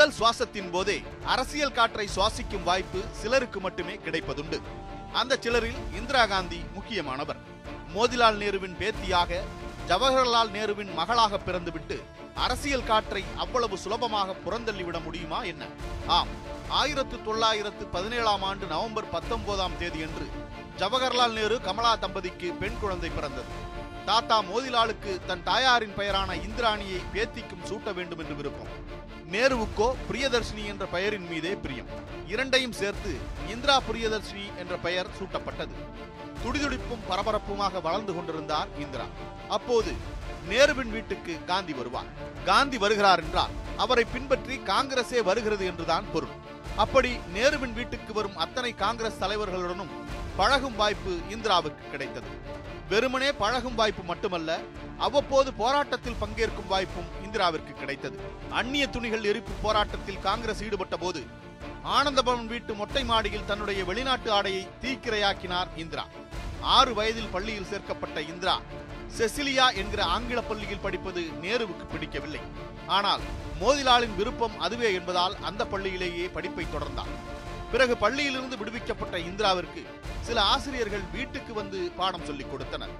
முதல் சுவாசத்தின் போதே அரசியல் காற்றை சுவாசிக்கும் வாய்ப்பு சிலருக்கு மட்டுமே கிடைப்பதுண்டு. அந்த சிலரில் இந்திரா காந்தி முக்கியமானவர். மோதிலால் நேருவின் பேத்தியாக ஜவஹர்லால் நேருவின் மகளாக பிறந்துவிட்டு அரசியல் காற்றை அவ்வளவு சுலபமாக புறந்தள்ளிவிட முடியுமா என்ன? ஆம் ஆயிரத்து தொள்ளாயிரத்து பதினேழாம் ஆண்டு நவம்பர் பத்தொன்பதாம் தேதியன்று ஜவஹர்லால் நேரு கமலா தம்பதிக்கு பெண் குழந்தை பிறந்தது. தாத்தா மோதிலாலுக்கு தன் தாயாரின் பெயரான இந்திராணியை பேத்திக்கும் சூட்ட வேண்டும் என்று விருப்பம். நேருவுக்கோ பிரியதர்ஷினி என்ற பெயரின் மீதே பிரியம். இரண்டையும் சேர்த்து இந்திரா பிரியதர்ஷினி என்ற பெயர் சூட்டப்பட்டது. துடிதுடிப்பும் பரபரப்புமாக வளர்ந்து கொண்டிருந்தார் இந்திரா. அப்போது நேருவின் வீட்டுக்கு காந்தி வருவார். காந்தி வருகிறார் என்றால் அவரை பின்பற்றி காங்கிரசே வருகிறது என்றுதான் பொருள். அப்படி நேருவின் வீட்டுக்கு வரும் அத்தனை காங்கிரஸ் தலைவர்களுடனும் பழகும் வாய்ப்பு இந்திராவுக்கு கிடைத்தது. வெறுமனே பழகும் வாய்ப்பு மட்டுமல்ல அவ்வப்போது போராட்டத்தில் பங்கேற்கும் வாய்ப்பும் இந்திராவிற்கு கிடைத்தது. அந்நிய துணிகள் எரிப்பு போராட்டத்தில் காங்கிரஸ் ஈடுபட்ட போது ஆனந்தபவன் வீட்டு மொட்டை மாடியில் தன்னுடைய வெளிநாட்டு ஆடையை தீக்கிரையாக்கினார் இந்திரா. ஆறு வயதில் பள்ளியில் சேர்க்கப்பட்ட இந்திரா செசிலியா என்கிற ஆங்கில பள்ளியில் படிப்பது நேருவுக்கு பிடிக்கவில்லை. ஆனால் மோதிலாலின் விருப்பம் அதுவே என்பதால் அந்த பள்ளியிலேயே படிப்பை தொடர்ந்தார் பிறகு பள்ளியிலிருந்து விடுவிக்கப்பட்ட இந்திராவிற்கு சில ஆசிரியர்கள் வீட்டுக்கு வந்து பாடம் சொல்லிக் கொடுத்தனர்.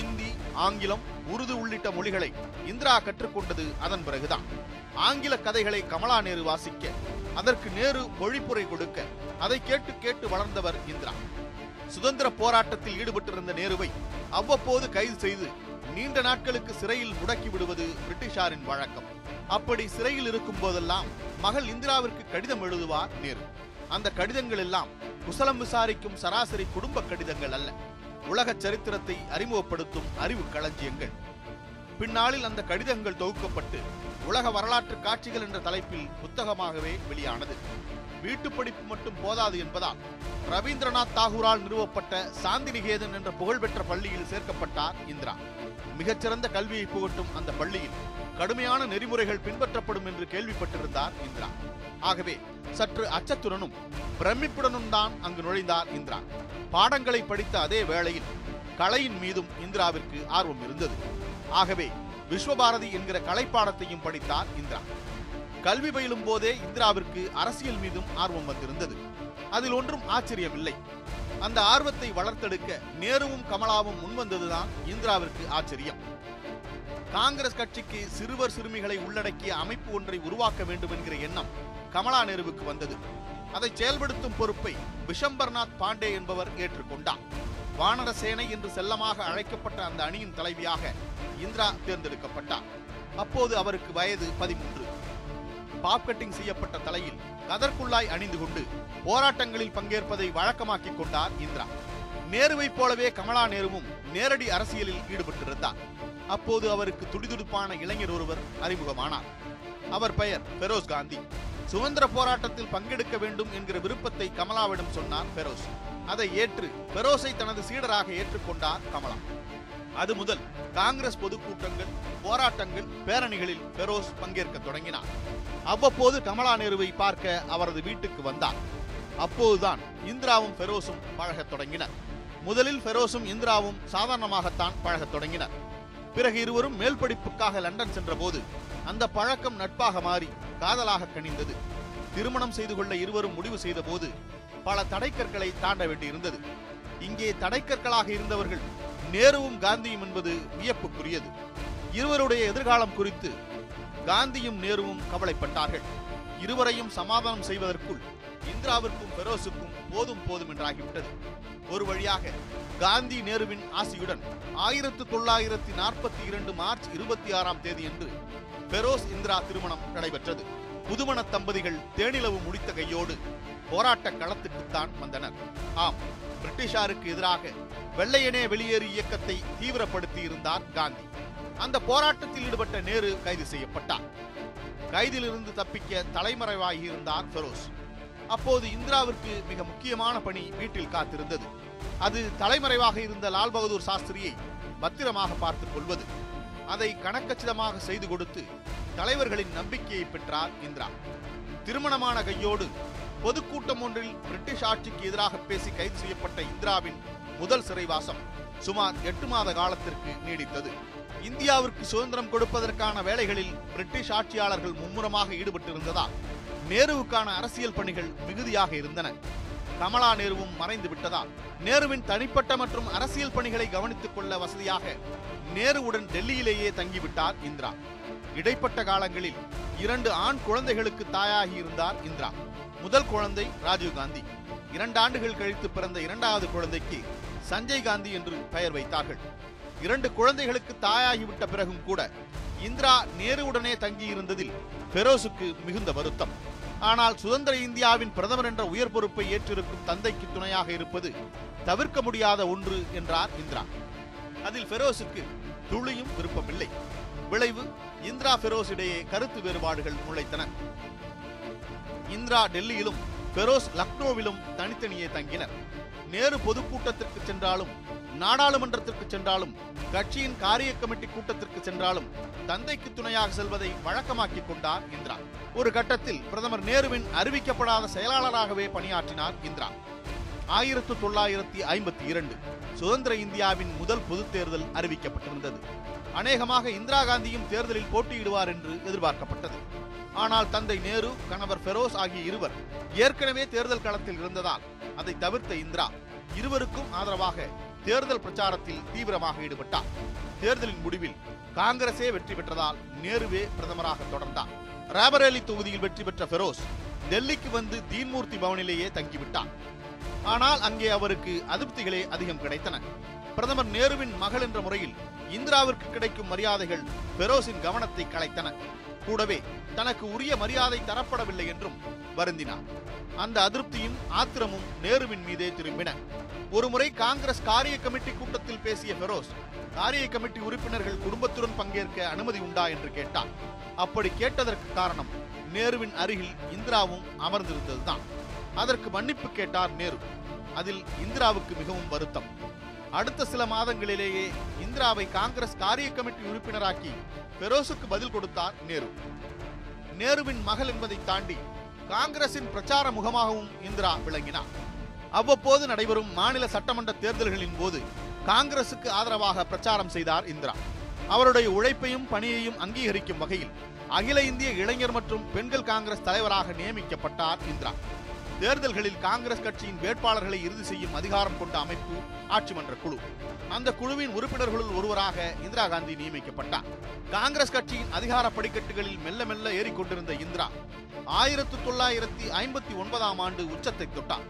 இந்தி ஆங்கிலம் உருது உள்ளிட்ட மொழிகளை இந்திரா கற்றுக்கொண்டது அதன் பிறகுதான். ஆங்கில கதைகளை கமலா நேரு வாசிக்க அதற்கு நேரு மொழிப்புரை கொடுக்க அதை கேட்டு கேட்டு வளர்ந்தவர் இந்திரா. சுதந்திர போராட்டத்தில் ஈடுபட்டிருந்த நேருவை அவ்வப்போது கைது செய்து நீண்ட நாட்களுக்கு சிறையில் முடக்கி விடுவது பிரிட்டிஷாரின் வழக்கம். அப்படி சிறையில் இருக்கும் போதெல்லாம் மகள் இந்திராவிற்கு கடிதம் எழுதுவார் நேரு. அந்த கடிதங்கள் எல்லாம் குசலம் விசாரிக்கும் சராசரி குடும்ப கடிதங்கள் அல்ல. உலக சரித்திரத்தை அறிமுகப்படுத்தும் அறிவு களஞ்சியங்கள். பின்னாளில் அந்த கடிதங்கள் தொகுக்கப்பட்டு உலக வரலாற்று காட்சிகள் என்ற தலைப்பில் புத்தகமாகவே வெளியானது. வீட்டு படிப்பு மட்டும் போதாது என்பதால் ரவீந்திரநாத் தாகூரால் நிறுவப்பட்ட சாந்தி நிகேதன் என்ற புகழ்பெற்ற பள்ளியில் சேர்க்கப்பட்டார் இந்திரா. மிகச்சிறந்த கல்வியை புகட்டும் அந்த பள்ளியில் கடுமையான நெறிமுறைகள் பின்பற்றப்படும் என்று கேள்விப்பட்டிருந்தார் இந்திரா. ஆகவே சற்று அச்சத்துடனும் பிரமிப்புடனும் தான் அங்கு நுழைந்தார் இந்திரா. பாடங்களை படித்த அதே வேளையில் கலையின் மீதும் இந்திராவிற்கு ஆர்வம் இருந்தது. ஆகவே விஸ்வபாரதி என்கிற கலைப்பாடத்தையும் படித்தார் இந்திரா. கல்வி பயிலும் போதே இந்திராவிற்கு அரசியல் மீதும் ஆர்வம் வந்திருந்தது. அதில் ஒன்றும் ஆச்சரியமில்லை. அந்த ஆர்வத்தை வளர்த்தெடுக்க நேருவும் கமலாவும் முன்வந்ததுதான் இந்திராவிற்கு ஆச்சரியம். காங்கிரஸ் கட்சிக்கு சிறுவர் சிறுமிகளை உள்ளடக்கிய அமைப்பு ஒன்றை உருவாக்க வேண்டும் என்கிற எண்ணம் கமலா நேருவுக்கு வந்தது. அதை செயல்படுத்தும் பொறுப்பை பிஷம்பர்நாத் பாண்டே என்பவர் ஏற்றுக்கொண்டார். வானர சேனை என்று செல்லமாக அழைக்கப்பட்ட அந்த அணியின் தலைவியாக இந்திரா தேர்ந்தெடுக்கப்பட்டார். அப்போது அவருக்கு வயது பதிமூன்று. பாப் கட்டிங் செய்யப்பட்ட தலையில் கதற்குள்ளாய் அணிந்து கொண்டு போராட்டங்களில் பங்கேற்பதை வழக்கமாக்கிக் கொண்டார் இந்திரா. நேருவைப் போலவே கமலா நேருவும் நேரடி அரசியலில் ஈடுபட்டிருந்தார். அப்போது அவருக்கு துடிதுடிப்பான இளைஞர் ஒருவர் அறிமுகமானார். அவர் பெயர் பெரோஸ் காந்தி. சுதந்திர போராட்டத்தில் பங்கெடுக்க வேண்டும் என்கிற விருப்பத்தை கமலாவிடம் சொன்னார் பெரோஸ். அதை ஏற்று பெரோஸை தனது சீடராக ஏற்றுக்கொண்டார் கமலா. அது முதல் காங்கிரஸ் பொதுக்கூட்டங்கள் போராட்டங்கள் பேரணிகளில் பெரோஸ் பங்கேற்க தொடங்கினார். அவ்வப்போது கமலா நேருவை பார்க்க அவரது வீட்டுக்கு வந்தார். அப்போதுதான் இந்திராவும் பெரோஸும் பழகத் தொடங்கினர். முதலில் பெரோஸும் இந்திராவும் சாதாரணமாகத்தான் பழகத் தொடங்கினர். பிறகு இருவரும் மேல் படிப்புக்காக லண்டன் சென்றபோது அந்த பழக்கம் நட்பாக மாறி காதலாக கணிந்தது திருமணம் செய்து கொள்ள இருவரும் முடிவு செய்த போது பல தடைக்கற்களை தாண்ட வேண்டியிருந்தது. இங்கே தடைக்கற்களாக இருந்தவர்கள் நேருவும் காந்தியும் என்பது வியப்புக்குரியது. இருவருடைய எதிர்காலம் குறித்து காந்தியும் நேருவும் கவலைப்பட்டார்கள். இருவரையும் சமாதானம் செய்வதற்குள் இந்திராவிற்கும் பெரோஸுக்கும் போதும் போதும் என்றாகிவிட்டது. ஒரு வழியாக காந்தி நேருவின் ஆசியுடன் ஆயிரத்து தொள்ளாயிரத்தி நாற்பத்தி இரண்டு மார்ச் இருபத்தி ஆறாம் தேதியன்று பெரோஸ் இந்திரா திருமணம் நடைபெற்றது. புதுமண தம்பதிகள் தேனிலவு முடித்த கையோடு போராட்ட களத்துக்குத்தான் வந்தனர். ஆம் பிரிட்டிஷாருக்கு எதிராக வெள்ளையனே வெளியேறு இயக்கத்தை தீவிரப்படுத்தி இருந்தார் காந்தி. அந்த போராட்டத்தில் ஈடுபட்ட நேரு கைது செய்யப்பட்டார். கைதிலிருந்து தப்பிக்க தலைமறைவாகி இருந்தார் ஃபெரோஸ் அப்போது இந்திராவிற்கு மிக முக்கியமான பணி வீட்டில் காத்திருந்தது. அது தலைமறைவாக இருந்த லால் பகதூர் சாஸ்திரியை பத்திரமாக பார்த்துக் கொள்வது. அதை கணக்கச்சிதமாக செய்து கொடுத்து தலைவர்களின் நம்பிக்கையை பெற்றார் இந்திரா. திருமணமான கையோடு பொதுக்கூட்டம் ஒன்றில் பிரிட்டிஷ் ஆட்சிக்கு எதிராக பேசி கைது செய்யப்பட்ட இந்திராவின் முதல் சிறைவாசம் சுமார் எட்டு மாத காலத்திற்கு நீடித்தது. இந்தியாவிற்கு சுதந்திரம் கொடுப்பதற்கான வேலைகளில் பிரிட்டிஷ் ஆட்சியாளர்கள் மும்முரமாக ஈடுபட்டிருந்ததால் நேருவுக்கான அரசியல் பணிகள் மிகுதியாக இருந்தன. கமலா நேருவும் மறைந்து விட்டதால் நேருவின் தனிப்பட்ட மற்றும் அரசியல் பணிகளை கவனித்துக் கொள்ள வசதியாக நேருவுடன் டெல்லியிலேயே தங்கிவிட்டார் இந்திரா. இடைப்பட்ட காலங்களில் இரண்டு ஆண் குழந்தைகளுக்கு தாயாகி இருந்தார் இந்திரா. முதல் குழந்தை ராஜீவ்காந்தி இரண்டு ஆண்டுகள் கழித்து பிறந்த இரண்டாவது குழந்தைக்கு சஞ்சய் காந்தி என்று பெயர் வைத்தார்கள். இரண்டு குழந்தைகளுக்கு தாயாகிவிட்ட பிறகும் கூட இந்திரா நேருவுடனே தங்கியிருந்ததில் பெரோசுக்கு மிகுந்த வருத்தம். ஆனால் சுதந்திர இந்தியாவின் பிரதமர் என்ற உயர் பொறுப்பை ஏற்றிருக்கும் தந்தைக்கு துணையாக இருப்பது தவிர்க்க முடியாத ஒன்று என்றார் இந்திரா. அதில் ஃபெரோஸுக்கு துளியும் விருப்பமில்லை. விளைவு இந்திரா ஃபெரோஸ் இடையே கருத்து வேறுபாடுகள் முளைத்தன. இந்திரா டெல்லியிலும் ஃபெரோஸ் லக்னோவிலும் தனித்தனியே தங்கினர். நேரு பொதுக்கூட்டத்திற்கு சென்றாலும் நாடாளுமன்றத்திற்கு சென்றாலும் கட்சியின் காரிய கமிட்டி கூட்டத்திற்கு சென்றாலும் தந்தைக்கு துணையாக செல்வதை வழக்கமாக்கிக் கொண்டார் இந்திரா. ஒரு கட்டத்தில் பிரதமர் நேருவின் அறிவிக்கப்படாத செயலாளராகவே பணியாற்றினார் இந்திரா. ஆயிரத்து தொள்ளாயிரத்தி ஐம்பத்தி இரண்டு சுதந்திர இந்தியாவின் முதல் பொதுத் தேர்தல் அறிவிக்கப்பட்டிருந்தது. அநேகமாக இந்திரா காந்தியும் தேர்தலில் போட்டியிடுவார் என்று எதிர்பார்க்கப்பட்டது. ஆனால் தந்தை நேரு கணவர் ஃபெரோஸ் ஆகிய இருவர் ஏற்கனவே தேர்தல் களத்தில் இருந்ததால் அதை தவிர்த்த இந்திரா இருவருக்கும் ஆதரவாக தேர்தல் பிரச்சாரத்தில் தீவிரமாக ஈடுபட்டார். தேர்தலின் முடிவில் காங்கிரசே வெற்றி பெற்றதால் நேருவே பிரதமராக தொடர்ந்தார். ராபரேலி தொகுதியில் வெற்றி பெற்ற ஃபெரோஸ் டெல்லிக்கு வந்து தீன்மூர்த்தி பவனிலேயே தங்கிவிட்டார். ஆனால் அங்கே அவருக்கு அதிருப்திகளே அதிகம் கிடைத்தன. பிரதமர் நேருவின் மகள் என்ற முறையில் இந்திராவிற்கு கிடைக்கும் மரியாதைகள் பெரோஸின் கவனத்தை கலைத்தன. கூடவே தனக்கு உரிய மரியாதை தரப்படவில்லை என்றும் வருந்தினார் அந்த அதிருப்தியும் ஆத்திரமும் நேருவின் மீதே திரும்பின. ஒருமுறை காங்கிரஸ் காரிய கமிட்டி கூட்டத்தில் பேசிய பெரோஸ் காரிய கமிட்டி உறுப்பினர்கள் குடும்பத்துடன் பங்கேற்க அனுமதி உண்டா என்று கேட்டார் அப்படி கேட்டதற்கு காரணம் நேருவின் அருகில் இந்திராவும் அமர்ந்திருந்ததுதான். அதற்கு மன்னிப்பு கேட்டார் நேரு. அதில் இந்திராவுக்கு மிகவும் வருத்தம். அடுத்த சில மாதங்களிலேயே இந்திராவை காங்கிரஸ் காரிய கமிட்டி உறுப்பினராக்கி பெரோசுக்கு பதில் கொடுத்தார் நேரு. நேருவின் மகள் என்பதை தாண்டி காங்கிரசின் பிரச்சார முகமாகவும் இந்திரா விளங்கினார். அவ்வப்போது நடைபெறும் மாநில சட்டமன்ற தேர்தல்களின் போது காங்கிரசுக்கு ஆதரவாக பிரச்சாரம் செய்தார் இந்திரா. அவருடைய உழைப்பையும் பணியையும் அங்கீகரிக்கும் வகையில் அகில இந்திய இளைஞர் மற்றும் பெண்கள் காங்கிரஸ் தலைவராக நியமிக்கப்பட்டார் இந்திரா. தேர்தல்களில் காங்கிரஸ் கட்சியின் வேட்பாளர்களை இறுதி செய்யும் அதிகாரம் கொண்ட அமைப்பு ஆட்சி மன்ற குழு. அந்த குழுவின் உறுப்பினர்களுள் ஒருவராக இந்திரா காந்தி நியமிக்கப்பட்டார். காங்கிரஸ் கட்சியின் அதிகார படிக்கட்டுகளில் மெல்ல மெல்ல ஏறிக்கொண்டிருந்த இந்திரா ஆயிரத்து தொள்ளாயிரத்தி ஐம்பத்தி ஒன்பதாம் ஆண்டு உச்சத்தை தொட்டார்.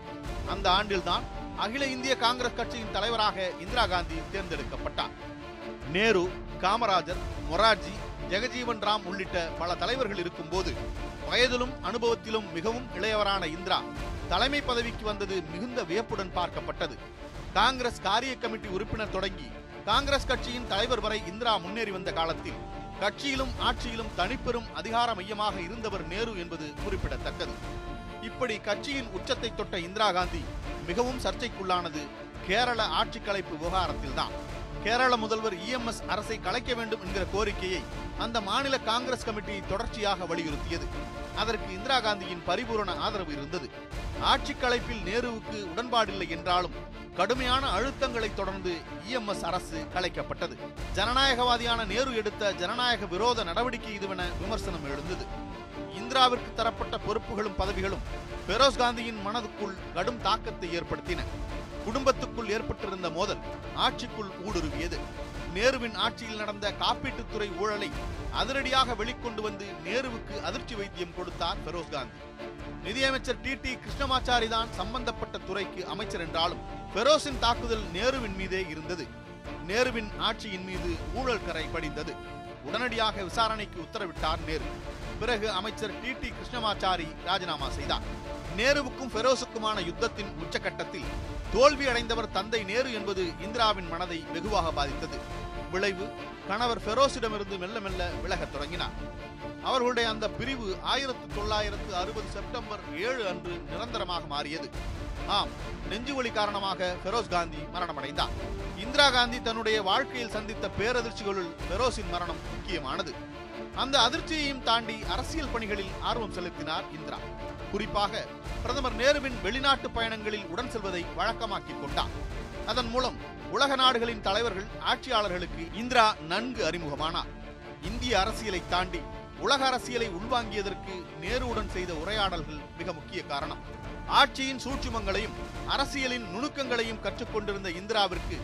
அந்த ஆண்டில்தான் அகில இந்திய காங்கிரஸ் கட்சியின் தலைவராக இந்திரா காந்தி தேர்ந்தெடுக்கப்பட்டார். நேரு காமராஜர் மொரார்ஜி ஜெகஜீவன் ராம் உள்ளிட்ட பல தலைவர்கள் இருக்கும்போது வயதிலும் அனுபவத்திலும் மிகவும் இளையவரான இந்திரா தலைமை பதவிக்கு வந்தது மிகுந்த வியப்புடன் பார்க்கப்பட்டது. காங்கிரஸ் காரிய கமிட்டி உறுப்பினர் தொடங்கி காங்கிரஸ் கட்சியின் தலைவர் வரை இந்திரா முன்னேறி வந்த காலத்தில் கட்சியிலும் ஆட்சியிலும் தனிப்பெரும் அதிகார மையமாக இருந்தவர் நேரு என்பது குறிப்பிடத்தக்கது. இப்படி கட்சியின் உச்சத்தை தொட்ட இந்திரா காந்தி மிகவும் சர்ச்சைக்குள்ளானது கேரள ஆட்சி கலைப்பு விவகாரத்தில்தான். கேரள முதல்வர் இஎம்எஸ் அரசை கலைக்க வேண்டும் என்கிற கோரிக்கையை அந்த மாநில காங்கிரஸ் கமிட்டி தொடர்ச்சியாக வலியுறுத்தியது. அதற்கு இந்திரா காந்தியின் பரிபூரண ஆதரவு இருந்தது. ஆட்சி கலைப்பில் நேருவுக்கு உடன்பாடில்லை என்றாலும் கடுமையான அழுத்தங்களை தொடர்ந்து இஎம்எஸ் அரசு கலைக்கப்பட்டது. ஜனநாயகவாதியான நேரு எடுத்த ஜனநாயக விரோத நடவடிக்கை இதுவென விமர்சனம் எழுந்தது. இந்திராவிற்கு தரப்பட்ட பொறுப்புகளும் பதவிகளும் பெரோஸ் காந்தியின் மனதுக்குள் கடும் தாக்கத்தை ஏற்படுத்தின. குடும்பத்துக்குள் ஏற்பட்டிருந்த மோதல் ஆட்சிக்குள் ஊடுருவியது. நேருவின் ஆட்சியில் நடந்த காப்பீட்டுத்துறை ஊழலை அதிரடியாக வெளிக்கொண்டு வந்து நேருவுக்கு அதிர்ச்சி வைத்தியம் கொடுத்தார் பெரோஸ் காந்தி. நிதியமைச்சர் டி டி கிருஷ்ணமாச்சாரி தான் சம்பந்தப்பட்ட துறைக்கு அமைச்சர் என்றாலும் பெரோஸின் தாக்குதல் நேருவின் மீதே இருந்தது. நேருவின் ஆட்சியின் மீது ஊழல் கரை படிந்தது. உடனடியாக விசாரணைக்கு உத்தரவிட்டார் நேரு. பிறகு அமைச்சர் டி டி கிருஷ்ணமாச்சாரி ராஜினாமா செய்தார். நேருவுக்கும் ஃபெரோஸுக்குமான யுத்தத்தின் உச்சகட்டத்தில் தோல்வி அடைந்தவர் தந்தை நேரு என்பது இந்திராவின் மனதை வெகுவாக பாதித்தது. விளைவு கணவர் ஃபெரோஸிடமிருந்து மெல்ல மெல்ல விலகத் தொடங்கினார். அவர்களுடைய அந்த பிரிவு ஆயிரத்து தொள்ளாயிரத்து அறுபது செப்டம்பர் ஏழு அன்று நிரந்தரமாக மாறியது. ஆம் நெஞ்சுவலி காரணமாக ஃபெரோஸ் காந்தி மரணமடைந்தார். இந்திரா காந்தி தன்னுடைய வாழ்க்கையில் சந்தித்த பேரதிர்ச்சிகளுள் ஃபெரோஸின் மரணம் முக்கியமானது. அந்த அதிர்ச்சியையும் தாண்டி அரசியல் பணிகளில் ஆர்வம் செலுத்தினார் இந்திரா. குறிப்பாக பிரதமர் நேருவின் வெளிநாட்டு பயணங்களில் உடன் செல்வதை வழக்கமாக்கிக் கொண்டார். அதன் மூலம் உலக நாடுகளின் தலைவர்கள் ஆட்சியாளர்களுக்கு இந்திரா நன்கு அறிமுகமானார். இந்திய அரசியலை தாண்டி உலக அரசியலை உள்வாங்கியதற்கு நேருவுடன் செய்த உரையாடல்கள் மிக முக்கிய காரணம். ஆட்சியின் சூட்சுமங்களையும் அரசியலின் நுணுக்கங்களையும் கற்றுக்கொண்டிருந்த இந்திராவிற்கு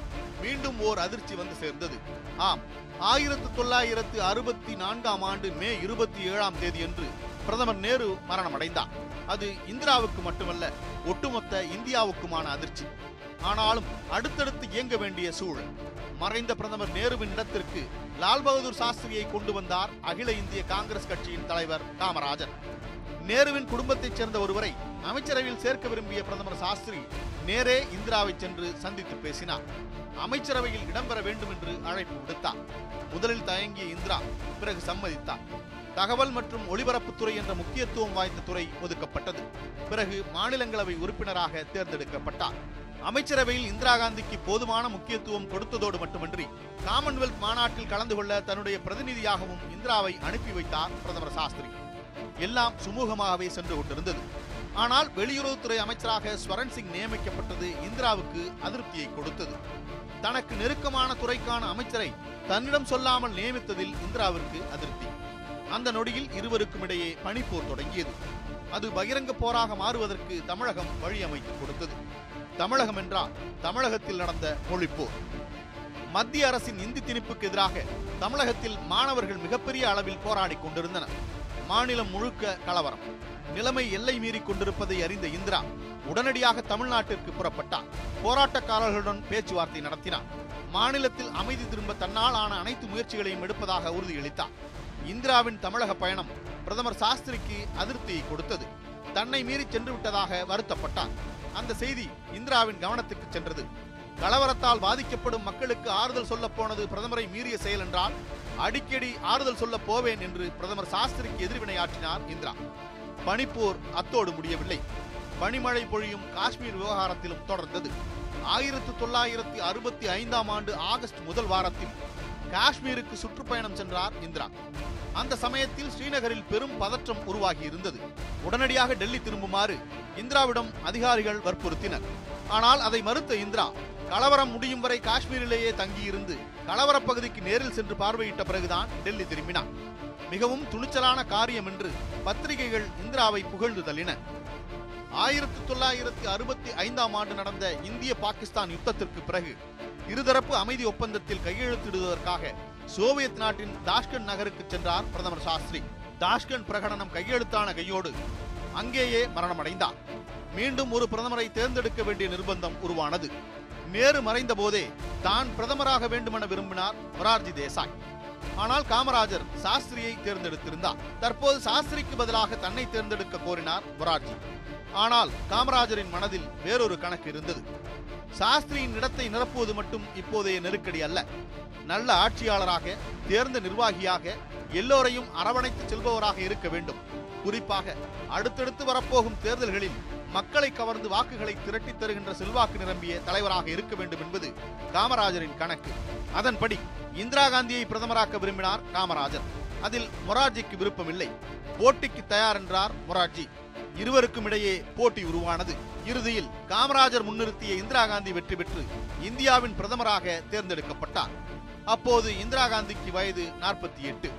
மீண்டும் ஓர் அதிர்ச்சி வந்து சேர்ந்தது. ஆம் ஆயிரத்து தொள்ளாயிரத்து அறுபத்தி நான்காம் ஆண்டு மே இருபத்தி ஏழாம் தேதியன்று பிரதமர் நேரு மரணமடைந்தார். அது இந்திராவுக்கு மட்டுமல்ல ஒட்டுமொத்த இந்தியாவுக்குமான அதிர்ச்சி. ஆனாலும் அடுத்தடுத்து இயங்க வேண்டிய சூழல். மறைந்த பிரதமர் நேருவின் இடத்திற்கு லால் பகதூர் சாஸ்திரியை கொண்டு வந்தார் அகில இந்திய காங்கிரஸ் கட்சியின் தலைவர் காமராஜர். நேருவின் குடும்பத்தைச் சேர்ந்த ஒருவரை அமைச்சரவையில் சேர்க்க விரும்பிய பிரதமர் சாஸ்திரி நேரே இந்திராவை சென்று சந்தித்து பேசினார். அமைச்சரவையில் இடம்பெற வேண்டும் என்று அழைப்பு விடுத்தார். முதலில் தயங்கிய இந்திரா பிறகு சம்மதித்தார். தகவல் மற்றும் ஒளிபரப்புத்துறை என்ற முக்கியத்துவம் வாய்ந்த துறை ஒதுக்கப்பட்டது. பிறகு மாநிலங்களவை உறுப்பினராக தேர்ந்தெடுக்கப்பட்டார். அமைச்சரவையில் இந்திரா காந்திக்கு போதுமான முக்கியத்துவம் கொடுத்ததோடு மட்டுமன்றி காமன்வெல்த் மாநாட்டில் கலந்து கொள்ள தன்னுடைய பிரதிநிதியாகவும் இந்திராவை அனுப்பி வைத்தார் பிரதமர் சாஸ்திரி. எல்லாம் சுமூகமாகவே சென்று கொண்டிருந்தது. ஆனால் வெளியுறவுத்துறை அமைச்சராக ஸ்வரன் சிங் நியமிக்கப்பட்டது இந்திராவுக்கு அதிருப்தியை கொடுத்தது. தனக்கு நெருக்கமான துறைக்கான அமைச்சரை தன்னிடம் சொல்லாமல் நியமித்ததில் இந்திராவிற்கு அதிருப்தி. அந்த நொடியில் இருவருக்கும் இடையே பனிப்போர் தொடங்கியது. அது பகிரங்க போராக மாறுவதற்கு தமிழகம் வழியமைத்து கொடுத்தது. தமிழகம் என்றால் தமிழகத்தில் நடந்த மொழிப்போர் மத்திய அரசின் இந்தி திணிப்புக்கு எதிராக தமிழகத்தில் மாணவர்கள் மிகப்பெரிய அளவில் போராடி கொண்டிருந்தனர். மாநிலம் முழுக்க கலவரம். நிலைமை எல்லை மீறி கொண்டிருப்பதை அறிந்த இந்திரா உடனடியாக தமிழ்நாட்டிற்கு புறப்பட்டார். போராட்டக்காரர்களுடன் பேச்சுவார்த்தை நடத்தினார். மாநிலத்தில் அமைதி திரும்ப தன்னால் ஆன அனைத்து முயற்சிகளையும் எடுப்பதாக உறுதியளித்தார். இந்திராவின் தமிழக பயணம் பிரதமர் சாஸ்திரிக்கு அதிருப்தியை கொடுத்தது. தன்னை மீறி சென்று விட்டதாக வருத்தப்பட்டார். அந்த செய்தி இந்திராவின் கவனத்துக்கு சென்றது. கலவரத்தால் பாதிக்கப்படும் மக்களுக்கு ஆறுதல் சொல்ல போனது பிரதமரை மீறிய செயல் என்றால் அடிக்கடி ஆறுதல் சொல்ல போவேன் என்று பிரதமர் சாஸ்திரிக்கு எதிர்வினையாற்றினார் இந்திரா. பனிப்போர் அத்தோடு முடியவில்லை. பனிமழை பொழியும் காஷ்மீர் விவகாரத்திலும் தொடர்ந்தது. ஆயிரத்து தொள்ளாயிரத்தி அறுபத்தி ஐந்தாம் ஆண்டு ஆகஸ்ட் முதல் வாரத்தில் காஷ்மீருக்கு சுற்றுப்பயணம் சென்றார் இந்திரா. அந்த சமயத்தில் ஸ்ரீநகரில் பெரும் பதற்றம் உருவாகி இருந்தது உடனடியாக டெல்லி திரும்புமாறு இந்திராவிடம் அதிகாரிகள் வற்புறுத்தினர். ஆனால் அதை மறுத்த இந்திரா கலவரம் முடியும் வரை காஷ்மீரிலேயே தங்கியிருந்து கலவரப் பகுதிக்கு நேரில் சென்று பார்வையிட்ட பிறகுதான் டெல்லி திரும்பினார் மிகவும் துணிச்சலான காரியம் என்று பத்திரிகைகள் இந்திராவை புகழ்ந்து தள்ளின. ஆயிரத்தி தொள்ளாயிரத்தி அறுபத்தி ஐந்தாம் ஆண்டு நடந்த இந்திய பாகிஸ்தான் யுத்தத்திற்கு பிறகு இருதரப்பு அமைதி ஒப்பந்தத்தில் கையெழுத்திடுவதற்காக சோவியத் நாட்டின் தாஷ்கண்ட் நகருக்கு சென்றார் பிரதமர் சாஸ்திரி. தாஷ்கண்ட் பிரகடனம் கையெழுத்தான கையோடு அங்கேயே மரணமடைந்தார். மீண்டும் ஒரு பிரதமரை தேர்ந்தெடுக்க வேண்டிய நிர்பந்தம் உருவானது. நேரு மறைந்த போதே தான் பிரதமராக வேண்டுமென விரும்பினார் மொரார்ஜி தேசாய். ஆனால் காமராஜர் சாஸ்திரியை தேர்ந்தெடுத்திருந்தார். தற்போது சாஸ்திரிக்கு பதிலாக தன்னை தேர்ந்தெடுக்க கோரினார் மொரார்ஜி ஆனால் காமராஜரின் மனதில் வேறொரு கணக்கு இருந்தது. சாஸ்திரியின் இடத்தை நிரப்புவது மட்டும் இப்போதைய நெருக்கடி அல்ல. நல்ல ஆட்சியாளராக தேர்ந்த நிர்வாகியாக எல்லோரையும் அரவணைத்து செல்பவராக இருக்க வேண்டும். குறிப்பாக அடுத்தடுத்து வரப்போகும் தேர்தல்களில் மக்களை கவர்ந்து வாக்குகளை திரட்டித் தருகின்ற செல்வாக்கு நிரம்பிய தலைவராக இருக்க வேண்டும் என்பது காமராஜரின் கணக்கு. அதன்படி இந்திரா காந்தியை பிரதமராக்க விரும்பினார் காமராஜர். அதில் மொரார்ஜிக்கு விருப்பமில்லை. போட்டிக்கு தயார் என்றார் மொரார்ஜி. இருவருக்கும் இடையே போட்டி உருவானது. இறுதியில் காமராஜர் முன்னிறுத்திய இந்திரா காந்தி வெற்றி பெற்று இந்தியாவின் பிரதமராக தேர்ந்தெடுக்கப்பட்டார். அப்போது இந்திரா காந்திக்கு வயது நாற்பத்தி எட்டு.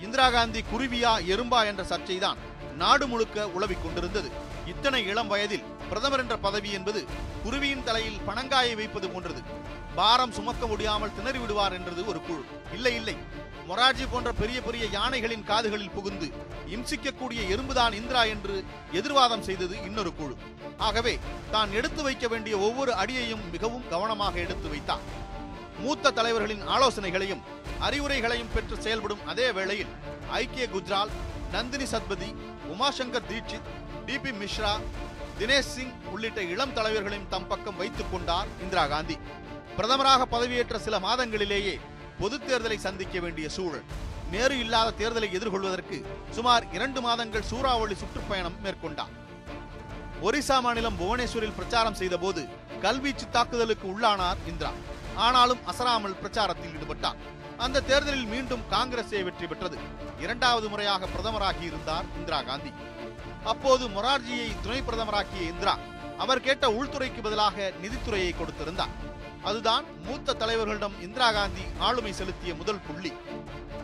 இந்திரா காந்தி குருவியா எறும்பா என்ற சர்ச்சைதான் நாடு முழுக்க உளவிக் கொண்டிருந்தது. இத்தனை இளம் வயதில் பிரதமர் என்ற பதவி என்பது குருவியின் தலையில் பணங்காயை வைப்பது போன்றது. பாரம் சுமக்க முடியாமல் திணறி விடுவார் என்றது ஒரு குழு. இல்லை இல்லை. மொராஜி போன்ற பெரிய பெரிய யானைகளின் காதுகளில் புகுந்து இம்சிக்கக்கூடிய எறும்புதான் இந்திரா என்று எதிர்வாதம் செய்தது இன்னொரு குழு. ஆகவே தான் எடுத்து வைக்க வேண்டிய ஒவ்வொரு அடியையும் மிகவும் கவனமாக எடுத்து வைத்தார் மூத்த தலைவர்களின் ஆலோசனைகளையும் அறிவுரைகளையும் பெற்று செயல்படும் அதே வேளையில் ஐக்கிய குஜ்ரால் நந்தினி சத்பதி உமாசங்கர் தீட்சித் டிபி மிஸ்ரா தினேஷ் சிங் உள்ளிட்ட இளம் தலைவர்களையும் தம் பக்கம் வைத்துக் கொண்டார் இந்திரா காந்தி. பிரதமராக பதவியேற்ற சில மாதங்களிலேயே பொதுத் தேர்தலை சந்திக்க வேண்டிய சூழல். நேரு இல்லாத தேர்தலை எதிர்கொள்வதற்கு சுமார் இரண்டு மாதங்கள் சூறாவளி சுற்றுப்பயணம் மேற்கொண்டார். ஒரிசா மாநிலம் புவனேஸ்வரில் பிரச்சாரம் செய்தபோது கல்வீச்சு தாக்குதலுக்கு உள்ளானார் இந்திரா. ஆனாலும் அசராமல் பிரச்சாரத்தில் ஈடுபட்டார். அந்த தேர்தலில் மீண்டும் காங்கிரசே வெற்றி பெற்றது. இரண்டாவது முறையாக பிரதமராகி இருந்தார் இந்திரா காந்தி. அப்போது மொரார்ஜியை துணை பிரதமராக்கிய இந்திரா அவர் கேட்ட உள்துறைக்கு பதிலாக நிதித்துறையை கொடுத்திருந்தார். அதுதான் மூத்த தலைவர்களிடம் இந்திரா காந்தி ஆளுமை செலுத்திய முதல் புள்ளி.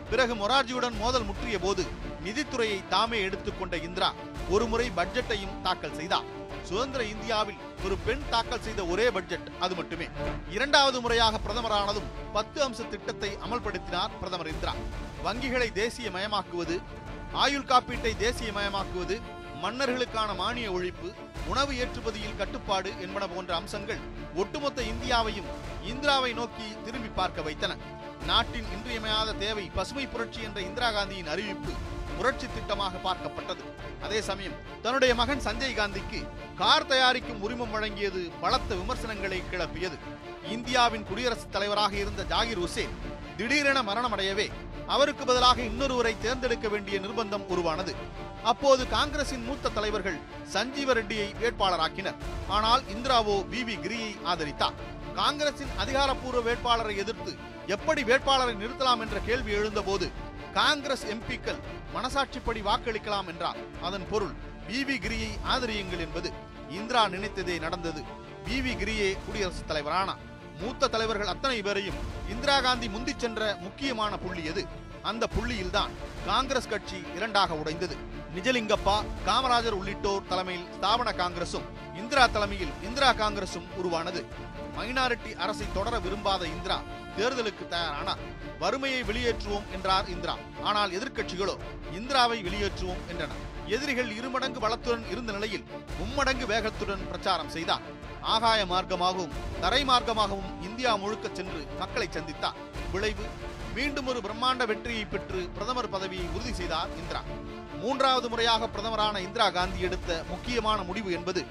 பிறகு மொரார்ஜியுடன் மோதல் முற்றிய போது நிதித்துறையை தாமே எடுத்துக்கொண்ட இந்திரா ஒருமுறை பட்ஜெட்டையும் தாக்கல் செய்தார். சுதந்திர இந்தியாவில் ஒரு பெண் தாக்கல் செய்த ஒரே பட்ஜெட் அது மட்டுமே. இரண்டாவது முறையாக பிரதமரானதும் பத்து அம்ச திட்டத்தை அமல்படுத்தினார் பிரதமர் இந்திரா. வங்கிகளை தேசிய மயமாக்குவது ஆயுள் காப்பீட்டை தேசிய மயமாக்குவது மன்னர்களுக்கான மானிய ஒழிப்பு உணவு ஏற்றுமதியில் கட்டுப்பாடு என்பன போன்ற அம்சங்கள் ஒட்டுமொத்த இந்தியாவையும் இந்திராவை நோக்கி திரும்பி பார்க்க வைத்தன. நாட்டின் இன்றியமையாத தேவை பசுமை புரட்சி என்ற இந்திரா காந்தியின் அறிவிப்பு புரட்சி திட்டமாக பார்க்கப்பட்டது. அதே சமயம் தன்னுடைய மகன் சஞ்சய் காந்திக்கு கார் தயாரிக்கும் உரிமம் வழங்கியது பலத்த விமர்சனங்களை கிளப்பியது. இந்தியாவின் குடியரசுத் தலைவராக இருந்த ஜாகிர் ஹுசேன் திடீரென மரணமடையவே அவருக்கு பதிலாக இன்னொருவரை தேர்ந்தெடுக்க வேண்டிய நிர்பந்தம் உருவானது. அப்போது காங்கிரசின் மூத்த தலைவர்கள் சஞ்சீவ ரெட்டியை வேட்பாளராக்கினர். ஆனால் இந்திராவோ வி. வி. கிரியை ஆதரித்தார். காங்கிரசின் அதிகாரப்பூர்வ வேட்பாளரை எதிர்த்து எப்படி வேட்பாளரை நிறுத்தலாம் என்ற கேள்வி எழுந்தபோது காங்கிரஸ் எம்பிக்கள் மனசாட்சிப்படி வாக்களிக்கலாம் என்றார். அதன் பொருள் வி. வி. கிரியை ஆதரியுங்கள் என்பது. இந்திரா நினைத்ததே நடந்தது. வி. கிரியே குடியரசுத் தலைவரானார் மூத்த தலைவர்கள் அத்தனை பேரையும் இந்திரா காந்தி முந்திச் சென்ற முக்கியமான புள்ளி எது? அந்த புள்ளியில்தான் காங்கிரஸ் கட்சி இரண்டாக உடைந்தது. நிஜலிங்கப்பா காமராஜர் உள்ளிட்டோர் தலைமையில் ஸ்தாபன காங்கிரசும் இந்திரா தலைமையில் இந்திரா காங்கிரசும் உருவானது. மைனாரிட்டி அரசை தொடர விரும்பாத இந்திரா தேர்தலுக்கு தயாரானார் வறுமையை வெளியேற்றுவோம் என்றார் இந்திரா. ஆனால் எதிர்க்கட்சிகளோ இந்திராவை வெளியேற்றுவோம் என்றன எதிரிகள் இருமடங்கு பலத்துடன் இருந்த நிலையில் மும்மடங்கு வேகத்துடன் பிரச்சாரம் செய்தார். ஆகாய மார்க்கமாகவும் தரை மார்க்கமாகவும் இந்தியா முழுக்க சென்று மக்களை சந்தித்தார். விளைவு மீண்டும் ஒரு பிரம்மாண்ட வெற்றியை பெற்று பிரதமர் பதவியை உறுதி செய்தார் இந்திரா. மூன்றாவது முறையாக பிரதமரான இந்திரா காந்தி எடுத்த முக்கியமான முடிவு என்பது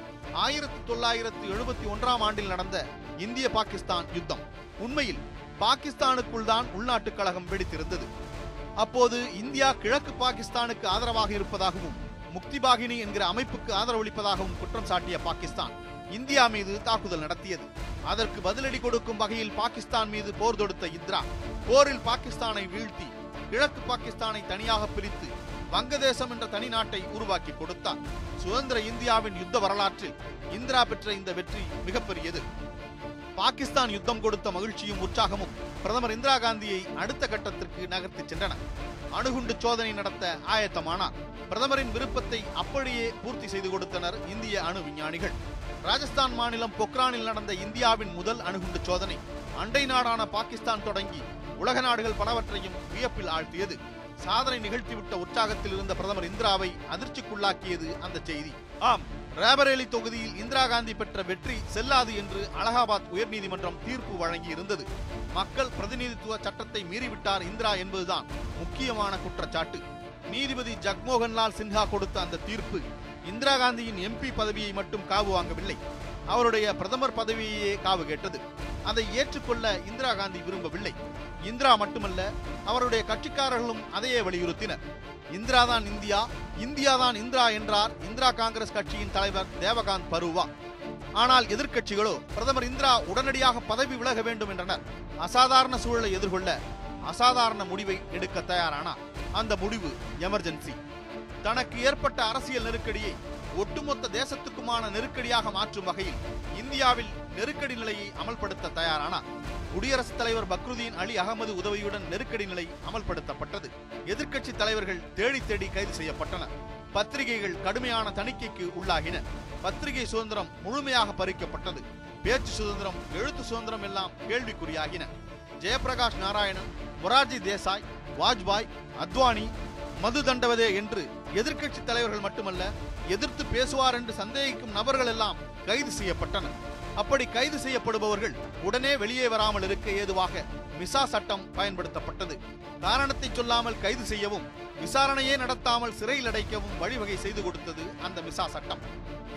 ஆயிரத்தி தொள்ளாயிரத்தி எழுபத்தி ஒன்றாம் ஆண்டில் நடந்த இந்திய பாகிஸ்தான் யுத்தம். உண்மையில் பாகிஸ்தானுக்குள் தான் உள்நாட்டு கழகம் வெடித்திருந்தது. அப்போது இந்தியா கிழக்கு பாகிஸ்தானுக்கு ஆதரவாக இருப்பதாகவும் முக்தி பாகினி என்கிற அமைப்புக்கு ஆதரவளிப்பதாகவும் குற்றம் சாட்டிய பாகிஸ்தான் இந்தியா மீது தாக்குதல் நடத்தியது. அதற்கு பதிலடி கொடுக்கும் வகையில் பாகிஸ்தான் மீது போர் தொடுத்த இந்திரா போரில் பாகிஸ்தானை வீழ்த்தி கிழக்கு பாகிஸ்தானை தனியாக பிரித்து வங்கதேசம் என்ற தனி நாட்டை உருவாக்கி கொடுத்தார். சுதந்திர இந்தியாவின் யுத்த வரலாற்றில் இந்திரா பெற்ற இந்த வெற்றி மிகப்பெரியது. பாகிஸ்தான் யுத்தம் கொடுத்த மகிழ்ச்சியும் உற்சாகமும் பிரதமர் இந்திரா காந்தியை அடுத்த கட்டத்திற்கு நகர்த்திச் சென்றன. அணுகுண்டு சோதனை நடத்த ஆயத்தமானார் பிரதமரின் விருப்பத்தை அப்படியே பூர்த்தி செய்து கொடுத்தனர் இந்திய அணு விஞ்ஞானிகள். ராஜஸ்தான் மாநிலம் பொக்ரானில் நடந்த இந்தியாவின் முதல் அணுகுண்டு சோதனை அண்டை நாடான பாகிஸ்தான் தொடங்கி உலக நாடுகள் பலவற்றையும் வியப்பில் ஆழ்த்தியது. சாதனை நிகழ்த்திவிட்ட உற்சாகத்தில் இருந்த பிரதமர் இந்திராவை அதிர்ச்சிக்குள்ளாக்கியது அந்த செய்தி. ஆம் ரேபரேலி தொகுதியில் இந்திரா காந்தி பெற்ற வெற்றி செல்லாது என்று அலகாபாத் உயர்நீதிமன்றம் தீர்ப்பு வழங்கி இருந்தது மக்கள் பிரதிநிதித்துவ சட்டத்தை மீறிவிட்டார் இந்திரா என்பதுதான் முக்கியமான குற்றச்சாட்டு. நீதிபதி ஜக்மோகன்லால் சின்ஹா கொடுத்த அந்த தீர்ப்பு இந்திரா காந்தியின் எம்பி பதவியை மட்டும் காவு வாங்கவில்லை. அவருடைய பிரதமர் பதவியே காவு கேட்டது. அதை ஏற்றுக்கொள்ள இந்திரா காந்தி விரும்பவில்லை. இந்திரா மட்டுமல்ல அவருடைய கட்சிக்காரர்களும் அதையே வலியுறுத்தினர். இந்திரா தான் இந்தியா இந்தியா தான் இந்திரா என்றார் இந்திரா காங்கிரஸ் கட்சியின் தலைவர் தேவகாந்த் பருவா. ஆனால் எதிர்க்கட்சிகளோ பிரதமர் இந்திரா உடனடியாக பதவி விலக வேண்டும் என்றனர். அசாதாரண சூழலை எதிர்கொள்ள அசாதாரண முடிவை எடுக்க தயாரானார். அந்த முடிவு எமர்ஜென்சி. தனக்கு ஏற்பட்ட அரசியல் நெருக்கடியை ஒட்டுமொத்த தேசத்துக்குமான நெருக்கடியாக மாற்றும் வகையில் இந்தியாவில் நெருக்கடி நிலையை அமல்படுத்த தயாரானார். குடியரசுத் தலைவர் பக்ருதீன் அலி அகமது உதவியுடன் நெருக்கடி நிலை அமல்படுத்தப்பட்டது. எதிர்க்கட்சி தலைவர்கள் தேடி தேடி கைது செய்யப்பட்டனர். பத்திரிகைகள் கடுமையான தணிக்கைக்கு உள்ளாகின. பத்திரிகை சுதந்திரம் முழுமையாக பறிக்கப்பட்டது. பேச்சு சுதந்திரம் எழுத்து சுதந்திரம் எல்லாம் கேள்விக்குறியாகின. ஜெயபிரகாஷ் நாராயணன் மொரார்ஜி தேசாய் வாஜ்பாய் அத்வானி மது தண்டவதே என்று எதிர்க்கட்சி தலைவர்கள் மட்டுமல்ல எதிர்த்து பேசுவார் என்று சந்தேகிக்கும் நபர்கள் எல்லாம் கைது செய்யப்பட்டனர். அப்படி கைது செய்யப்படுபவர்கள் உடனே வெளியே வராமல் இருக்க ஏதுவாக மிசா சட்டம் பயன்படுத்தப்பட்டது. காரணத்தை சொல்லாமல் கைது செய்யவும் விசாரணையே நடத்தாமல் சிறையில் அடைக்கவும் வழிவகை செய்து கொடுத்தது அந்த மிசா சட்டம்.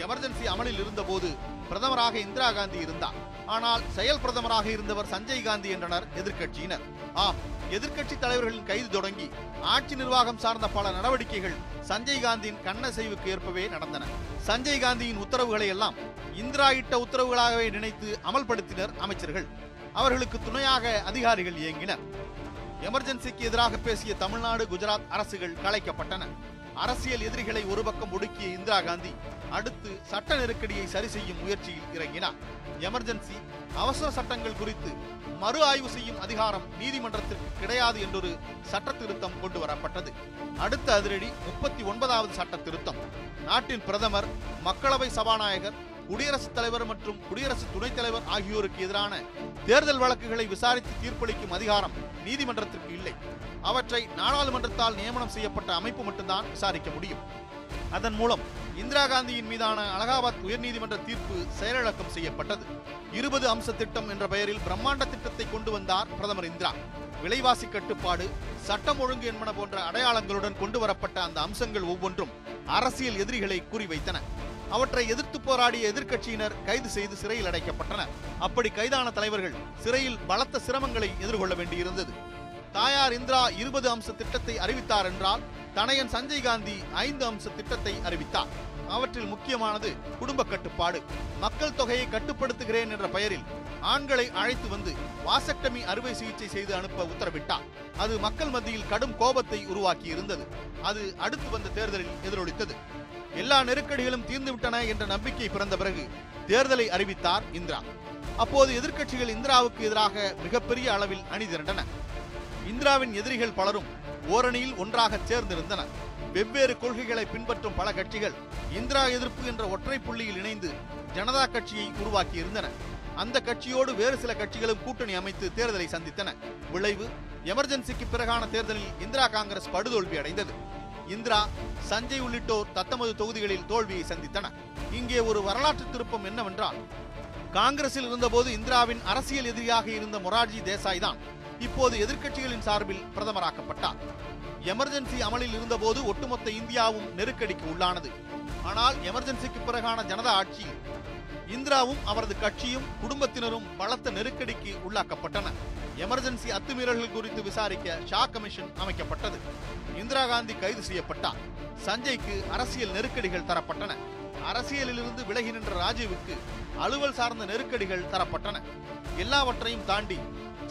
எமர்ஜென்சி அமலில் இருந்தபோது பிரதமராக இந்திரா காந்தி இருந்தார். ஆனால் செயல் பிரதமராக இருந்தவர் சஞ்சய் காந்தி என்றனர் எதிர்க்கட்சியினர். ஆம் எதிர்க்கட்சி தலைவர்களின் கைது தொடங்கி ஆட்சி நிர்வாகம் சார்ந்த பல நடவடிக்கைகள் சஞ்சய் காந்தியின் கண்ணசைவுக்கு ஏற்பவே நடந்தன. சஞ்சய் காந்தியின் உத்தரவுகளை எல்லாம் இந்திரா இட்ட உத்தரவுகளாகவே நினைத்து அமல்படுத்தினர் அமைச்சர்கள். அவர்களுக்கு துணையாக அதிகாரிகள் இயங்கினர். எமர்ஜென்சிக்கு எதிராக பேசிய தமிழ்நாடு குஜராத் அரசுகள் கலைக்கப்பட்டன. அரசியல் எதிரிகளை ஒரு பக்கம் ஒடுக்கிய இந்திரா காந்தி அடுத்து சட்ட நெருக்கடியை சரி செய்யும் முயற்சியில் இறங்கினார். எமர்ஜென்சி அவசர சட்டங்கள் குறித்து மறு ஆய்வு செய்யும் அதிகாரம் நீதிமன்றத்திற்கு கிடையாது என்றொரு சட்ட திருத்தம் கொண்டு வரப்பட்டது அடுத்த அதிரடி முப்பத்தி ஒன்பதாவது சட்ட திருத்தம். நாட்டின் பிரதமர் மக்களவை சபாநாயகர் குடியரசுத் தலைவர் மற்றும் குடியரசு துணைத் தலைவர் ஆகியோருக்கு எதிரான தேர்தல் வழக்குகளை விசாரித்து தீர்ப்பளிக்கும் அதிகாரம் நீதிமன்றத்திற்கு இல்லை. அவற்றை நாடாளுமன்றத்தால் நியமனம் செய்யப்பட்ட அமைப்பு மட்டும்தான் விசாரிக்க முடியும். அதன் மூலம் இந்திரா காந்தியின் மீதான அலகாபாத் உயர்நீதிமன்ற தீர்ப்பு செயலிழக்கம் செய்யப்பட்டது. இருபது அம்ச திட்டம் என்ற பெயரில் பிரம்மாண்ட திட்டத்தை கொண்டு வந்தார் பிரதமர் இந்திரா. விலைவாசி கட்டுப்பாடு சட்டம் ஒழுங்கு என்பன போன்ற அடையாளங்களுடன் கொண்டு வரப்பட்ட அந்த அம்சங்கள் ஒவ்வொன்றும் அரசியல் எதிரிகளை குறிவைத்தன. அவற்றை எதிர்த்து போராடிய எதிர்க்கட்சியினர் கைது செய்து சிறையில் அடைக்கப்பட்டனர். அப்படி கைதான தலைவர்கள் சிறையில் பலத்த சிரமங்களை எதிர்கொள்ள வேண்டியிருந்தது. தாயார் இந்திரா இருபது அம்ச திட்டத்தை அறிவித்தார் என்றால் தனையன் சஞ்சய் காந்தி ஐந்து அம்ச திட்டத்தை அறிவித்தார். அவற்றில் முக்கியமானது குடும்ப கட்டுப்பாடு. மக்கள் தொகையை கட்டுப்படுத்துகிறேன் என்ற பெயரில் ஆண்களை அழைத்து வந்து வாசக்டமி அறுவை சிகிச்சை செய்து அனுப்ப உத்தரவிட்டார். அது மக்கள் மத்தியில் கடும் கோபத்தை உருவாக்கி இருந்தது அது அடுத்து வந்த தேர்தலில் எதிரொலித்தது. எல்லா நெருக்கடிகளும் தீர்ந்துவிட்டன என்ற நம்பிக்கை பிறந்த பிறகு தேர்தலை அறிவித்தார் இந்திரா. அப்போது எதிர்க்கட்சிகள் இந்திராவுக்கு எதிராக மிகப்பெரிய அளவில் அணிதிரண்டன இந்திராவின் எதிரிகள் பலரும் ஓரணியில் ஒன்றாக சேர்ந்திருந்தனர். வெவ்வேறு கொள்கைகளை பின்பற்றும் பல கட்சிகள் இந்திரா எதிர்ப்பு என்ற ஒற்றை புள்ளியில் இணைந்து ஜனதா கட்சியை உருவாக்கியிருந்தன. அந்த கட்சியோடு வேறு சில கட்சிகளும் கூட்டணி அமைத்து தேர்தலை சந்தித்தன. விளைவு எமர்ஜென்சிக்கு பிறகான தேர்தலில் இந்திரா காங்கிரஸ் படுதோல்வி அடைந்தது. இந்திரா சஞ்சய் உள்ளிட்டோர் தத்தமது தொகுதிகளில் தோல்வியை சந்தித்தனர். இங்கே ஒரு வரலாற்று திருப்பம் என்னவென்றால் காங்கிரஸில் இருந்தபோது இந்திராவின் அரசியல் எதிரியாக இருந்த மொரார்ஜி தேசாய் தான் இப்போது எதிர்க்கட்சிகளின் சார்பில் பிரதமராக்கப்பட்டார். எமர்ஜென்சி அமலில் இருந்தபோது ஒட்டுமொத்த இந்தியாவும் நெருக்கடிக்கு உள்ளானது. ஆனால் எமர்ஜென்சிக்கு பிறகான ஜனதா ஆட்சி இந்திராவும் அவரது கட்சியும் குடும்பத்தினரும் பலத்த நெருக்கடிக்கு உள்ளாக்கப்பட்டன. எமர்ஜென்சி அத்துமீறல்கள் குறித்து விசாரிக்க ஷா கமிஷன் அமைக்கப்பட்டது. இந்திரா காந்தி கைது செய்யப்பட்டார். சஞ்சய்க்கு அரசியல் நெருக்கடிகள் தரப்பட்டன. அரசியலிலிருந்து விலகி நின்ற ராஜீவுக்கு அலுவல் சார்ந்த நெருக்கடிகள் தரப்பட்டன. எல்லாவற்றையும் தாண்டி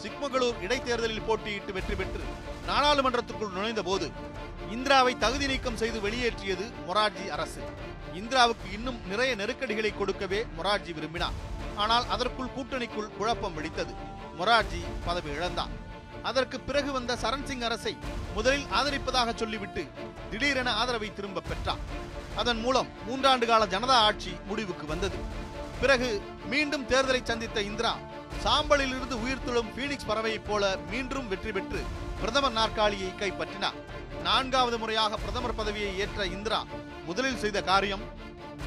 சிக்மகளூர் இடைத்தேர்தலில் போட்டியிட்டு வெற்றி பெற்று நாடாளுமன்றத்திற்குள் நுழைந்த போது இந்திராவை தகுதி நீக்கம் செய்து வெளியேற்றியது மொரார்ஜி அரசு. இந்திராவுக்கு இன்னும் நிறைய நெருக்கடிகளை கொடுக்கவே மொரார்ஜி விரும்பினார். ஆனால் அதற்குள் கூட்டணிக்குள் குழப்பம் வெடித்தது. மொரார்ஜி பதவி இழந்தார். அதற்கு பிறகு வந்த சரண் சிங் அரசை முதலில் ஆதரிப்பதாக சொல்லிவிட்டு திடீரென ஆதரவை திரும்ப பெற்றார். அதன் மூலம் மூன்றாண்டு கால ஜனதா ஆட்சி முடிவுக்கு வந்தது. பிறகு மீண்டும் தேர்தலை சந்தித்த இந்திரா சாம்பலில் இருந்து உயிர்த்துளும் பீனிக்ஸ் பறவையைப் போல மீண்டும் வெற்றி பெற்று பிரதமர் நாற்காலியை கைப்பற்றினார். நான்காவது முறையாக பிரதமர் பதவியை ஏற்ற இந்திரா முதலில் செய்த காரியம்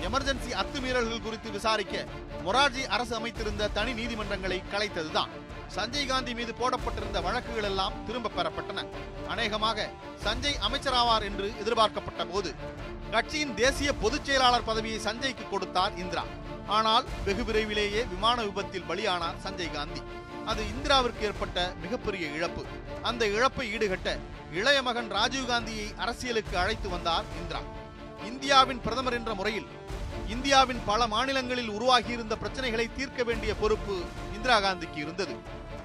எமர்ஜென்சி அத்துமீறல்கள் குறித்து விசாரிக்க மொரார்ஜி அரசு அமைத்திருந்த தனி நீதிமன்றங்களை கலைத்ததுதான். சஞ்சய் காந்தி மீது போடப்பட்டிருந்த வழக்குகள் எல்லாம் திரும்ப பெறப்பட்டன. அநேகமாக சஞ்சய் அமைச்சராவார் என்று எதிர்பார்க்கப்பட்ட போது கட்சியின் தேசிய பொதுச் செயலாளர் பதவியை சஞ்சய்க்கு கொடுத்தார் இந்திரா. ஆனால் வெகு விரைவிலேயே விமான விபத்தில் பலியானார் சஞ்சய் காந்தி. அது இந்திராவிற்கு ஏற்பட்ட மிகப்பெரிய இழப்பு. அந்த இழப்பை ஈடுகட்ட இளைய மகன் ராஜீவ்காந்தியை அரசியலுக்கு அழைத்து வந்தார் இந்திரா. இந்தியாவின் பிரதமர் என்ற முறையில் இந்தியாவின் பல மாநிலங்களில் உருவாகியிருந்த பிரச்சனைகளை தீர்க்க வேண்டிய பொறுப்பு இந்திரா காந்திக்கு இருந்தது.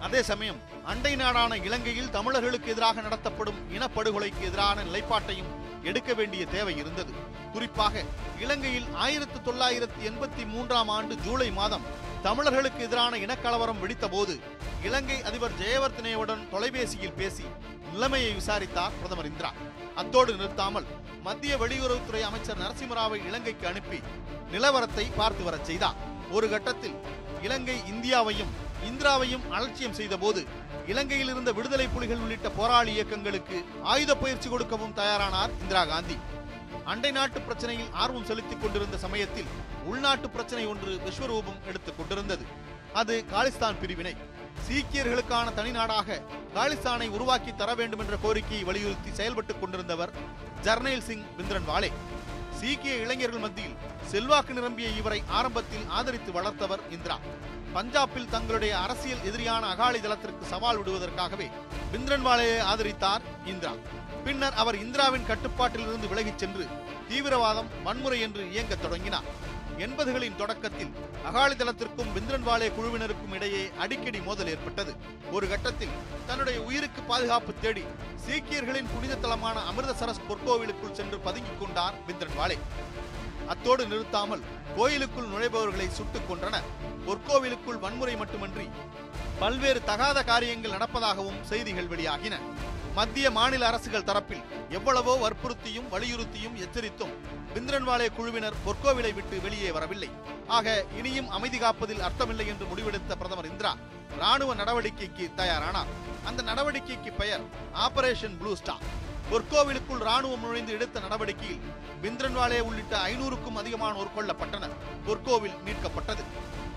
அதே சமயம் அண்டை நாடான இலங்கையில் தமிழர்களுக்கு எதிராக நடத்தப்படும் இனப்படுகொலைக்கு எதிரான நிலைப்பாட்டையும் எடுக்க வேண்டிய தேவை இருந்தது. குறிப்பாக இலங்கையில் ஆயிரத்தி தொள்ளாயிரத்தி எண்பத்தி மூன்றாம் ஆண்டு ஜூலை மாதம் தமிழர்களுக்கு எதிரான இனக்கலவரம் வெடித்தபோது இலங்கை அதிபர் ஜெயவர்தனேவுடன் தொலைபேசியில் பேசி நிலைமையை விசாரித்தார் பிரதமர் இந்திரா. அத்தோடு நிறுத்தாமல் மத்திய வெளியுறவுத்துறை அமைச்சர் நரசிம்மராவை இலங்கைக்கு அனுப்பி நிலவரத்தை பார்த்து வரச் செய்தார். ஒரு கட்டத்தில் இலங்கை இந்தியாவையும் இந்திராவையும் அலட்சியம் செய்தபோது இலங்கையில் இருந்த விடுதலை புலிகள் உள்ளிட்ட போராளி இயக்கங்களுக்கு ஆயுத பயிற்சி கொடுக்கவும் தயாரானார் இந்திரா காந்தி. அண்டை நாட்டு பிரச்சனையில் ஆர்வம் செலுத்திக் கொண்டிருந்த சமயத்தில் உள்நாட்டு பிரச்சனை ஒன்று விஸ்வரூபம் எடுத்துக் கொண்டிருந்தது. அது காலிஸ்தான் பிரிவினை. சீக்கியர்களுக்கான தனிநாடாக காலிஸ்தானை உருவாக்கி தர வேண்டும் என்ற கோரிக்கையை வலியுறுத்தி செயல்பட்டுக் கொண்டிருந்தவர் ஜர்னைல் சிங் பிந்திரன்வாலே சீக்கிய இளைஞர்கள் மத்தியில் செல்வாக்கு நிரம்பிய இவரை ஆரம்பத்தில் ஆதரித்து வளர்த்தவர் இந்திரா. பஞ்சாபில் தங்களுடைய அரசியல் எதிரியான அகாலி தளத்திற்கு சவால் விடுவதற்காகவே பிந்திரன்வாலையை ஆதரித்தார் இந்திரா. பின்னர் அவர் இந்திராவின் கட்டுப்பாட்டிலிருந்து விலகிச் சென்று தீவிரவாதம் வன்முறை என்று இயங்கத் தொடங்கினார். எண்பதுகளின் தொடக்கத்தில் அகாலிதளத்திற்கும் பிந்திரன்வாலே குழுவினருக்கும் இடையே அடிக்கடி மோதல் ஏற்பட்டது. ஒரு கட்டத்தில் தன்னுடைய உயிருக்கு பாதுகாப்பு தேடி சீக்கியர்களின் புனித தலமான அமிர்தசரஸ் பொற்கோவிலுக்குள் சென்று பதுங்கிக் கொண்டார் பிந்திரன்வாலே அத்தோடு நிறுத்தாமல் கோயிலுக்குள் நுழைபவர்களை சுட்டுக் கொன்றனர் பொற்கோவிலுக்குள் வன்முறை மட்டுமன்றி பல்வேறு தகாத காரியங்கள் நடப்பதாகவும் செய்திகள் வெளியாகின. மத்திய மாநில அரசுகள் தரப்பில் எவ்வளவோ வற்புறுத்தியும் வலியுறுத்தியும் எச்சரித்தும் பிந்திரன்வாலே குழுவினர் பொற்கோவிலை விட்டு வெளியே வரவில்லை. ஆக இனியும் அமைதி காப்பதில் அர்த்தமில்லை என்று முடிவெடுத்த பிரதமர் இந்திரா ராணுவ நடவடிக்கைக்கு தயாரானார். அந்த நடவடிக்கைக்கு பெயர் ஆபரேஷன் ப்ளூ ஸ்டார். பொற்கோவிலுக்குள் ராணுவம் நுழைந்து எடுத்த நடவடிக்கையில் பிந்திரன்வாலே உள்ளிட்ட ஐநூறுக்கும் அதிகமானோர் கொல்லப்பட்டனர். பொற்கோவில் மீட்கப்பட்டது.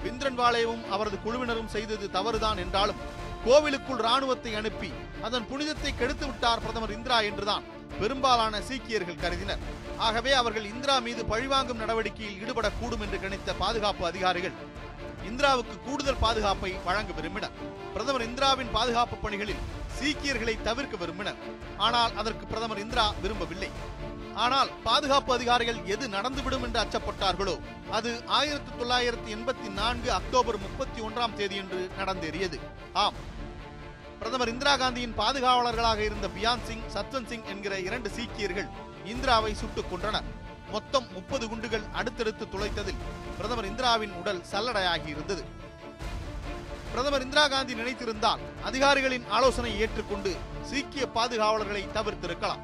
பிந்திரன்வாலேவும் அவரது குழுவினரும் செய்தது தவறுதான் என்றாலும் கோவிலுக்குள் ராணுவத்தை அனுப்பி அதன் புனிதத்தை கெடுத்து விட்டார் பிரதமர் இந்திரா என்றுதான் பெரும்பாலான சீக்கியர்கள் கருதினர். ஆகவே அவர்கள் இந்திரா மீது பழிவாங்கும் நடவடிக்கையில் ஈடுபடக்கூடும் என்று கணித்த பாதுகாப்பு அதிகாரிகள் இந்திராவுக்கு கூடுதல் பாதுகாப்பை வழங்க விரும்பினர். பிரதமர் இந்திராவின் பாதுகாப்பு பணிகளில் சீக்கியர்களை தவிர்க்க விரும்பினர். ஆனால் அதற்கு பிரதமர் இந்திரா விரும்பவில்லை. ஆனால் பாதுகாப்பு அதிகாரிகள் எது நடந்துவிடும் என்று அச்சப்பட்டார்களோ அது ஆயிரத்தி தொள்ளாயிரத்தி எண்பத்தி நான்கு அக்டோபர் முப்பத்தி ஒன்றாம் தேதியன்று நடந்தேறியது. ஆம். பிரதமர் இந்திரா காந்தியின் பாதுகாவலர்களாக இருந்த பியான் சிங் சத்வந்த் சிங் என்கிற இரண்டு சீக்கியர்கள் இந்திராவை சுட்டுக் கொன்றனர். மொத்தம் முப்பது குண்டுகள் அடுத்தடுத்து துளைத்ததில் பிரதமர் இந்திராவின் உடல் சல்லடையாகி இருந்தது. பிரதமர் இந்திரா காந்தி நினைத்திருந்தால் அதிகாரிகளின் ஆலோசனை ஏற்றுக்கொண்டு சீக்கிய பாதுகாவலர்களை தவிர்த்திருக்கலாம்.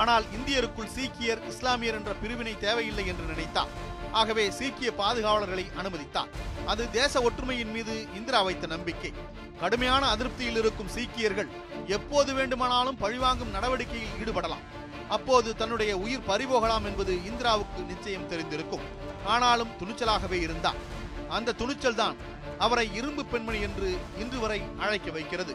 ஆனால் இந்தியருக்குள் சீக்கியர் இஸ்லாமியர் என்ற பிரிவினை தேவையில்லை என்று நினைத்தார். ஆகவே சீக்கிய பாதுகாவலர்களை அனுமதித்தார். அது தேச ஒற்றுமையின் மீது இந்திரா வைத்த நம்பிக்கை. கடுமையான அதிருப்தியில் இருக்கும் சீக்கியர்கள் எப்போது வேண்டுமானாலும் பழிவாங்கும் நடவடிக்கையில் ஈடுபடலாம். அப்போது தன்னுடைய உயிர் பறிபோகலாம் என்பது இந்திராவுக்கு நிச்சயம் தெரிந்திருக்கும். ஆனாலும் துணிச்சலாகவே இருந்தார் அந்த துணிச்சல் தான் அவரை இரும்பு பெண்மணி என்று இன்று வரை அழைக்க வைக்கிறது.